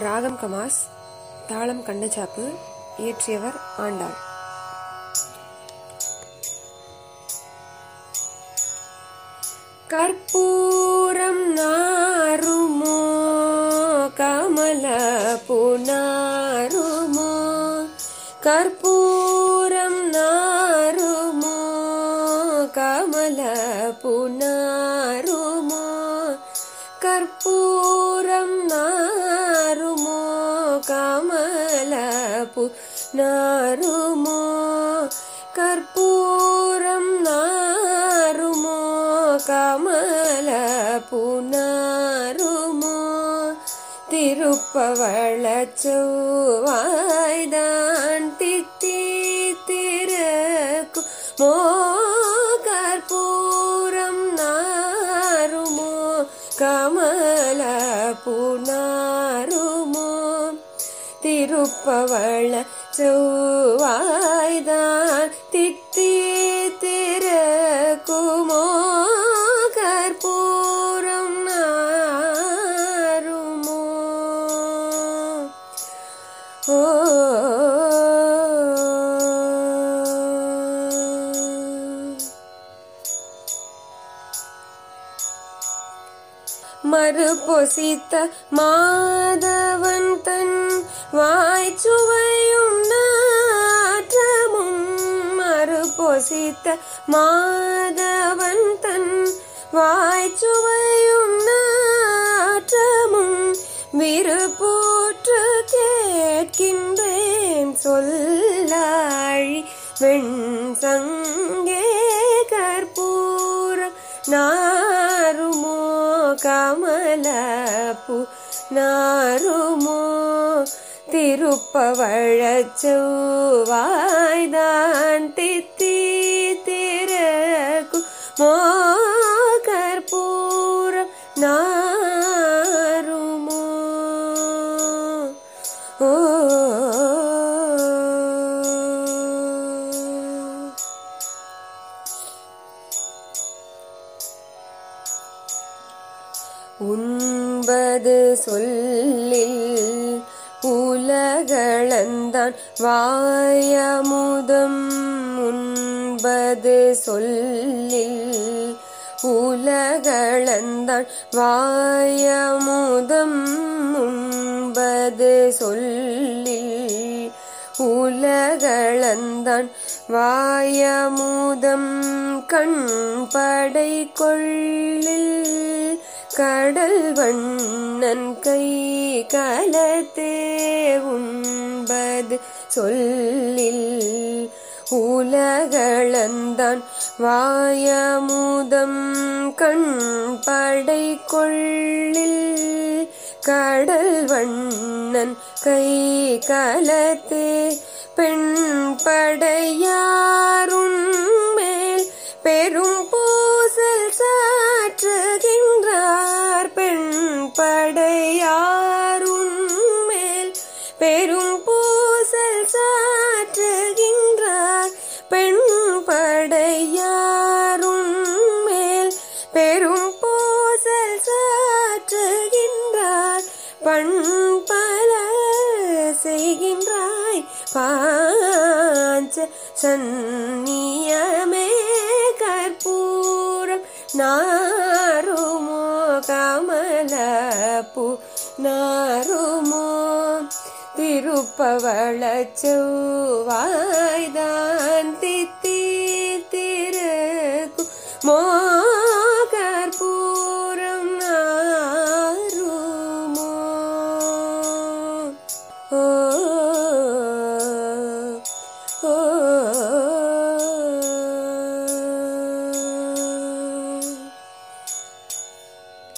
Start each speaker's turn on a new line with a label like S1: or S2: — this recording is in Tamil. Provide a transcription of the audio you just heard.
S1: ராகம் கமாஸ் தாளம் கண்ணச்சாப்பு இயற்றியவர் ஆண்டாள். கற்பூரம் நாருமோ கமல புனாருமோ கற்பூரம் நாருமோ கமல புனாருமோ கற்பூரம் நாருமோ நாருமோ? கற்பூரம் நாருமோ? கமல புனாருமோ திருப்பவள செவ்வாய்தான் தித்தி திறக்குமோ. கற்பூரம் நாருமோ? கமல புனாருமோ திருப்பவள செவ்வாய்தான் தித்தி திறக்குமோ கற்பூரம் நாருமோ ஓ மறுபொசித்த மாதவன் தன் வாய்ச்சுவையும் வாசித்த மாதவன் தன் வாய்ச்சுவையும் நாற்றமும் விருப்பூற்று கேட்கின்றேன் சொல்லாழி வெண் சங்கே கற்பூரம் நாருமோ கமலப்பு நாருமோ திருப்பவழச் செவ்வாய்தான் கற்பூரம் நாருமோ. ஓ. உண்பது சொல்லில் உலகளந்தான் வாயமுதம். உண்பது சொல்லில் உலகளந்தான் வாயமுதம் உண்பது சொல்லில் உலகளந்தான் வாயமுதம் கண் படை கொள்ளில் கடல் வண்ணன் கை கலத்தே உண்பது சொல்லில் உலகளந்தான் வாயமுதம் கண் படை கொள்ளில் கடல் வண்ணன் கை கலத்தே பெண் படையா पाञ्च सन्नियमे कर्पूरं नारुमो कमलपु नारुमो तिरुपवळचौवायदान्ति तिरुपवर्णच मो Oh.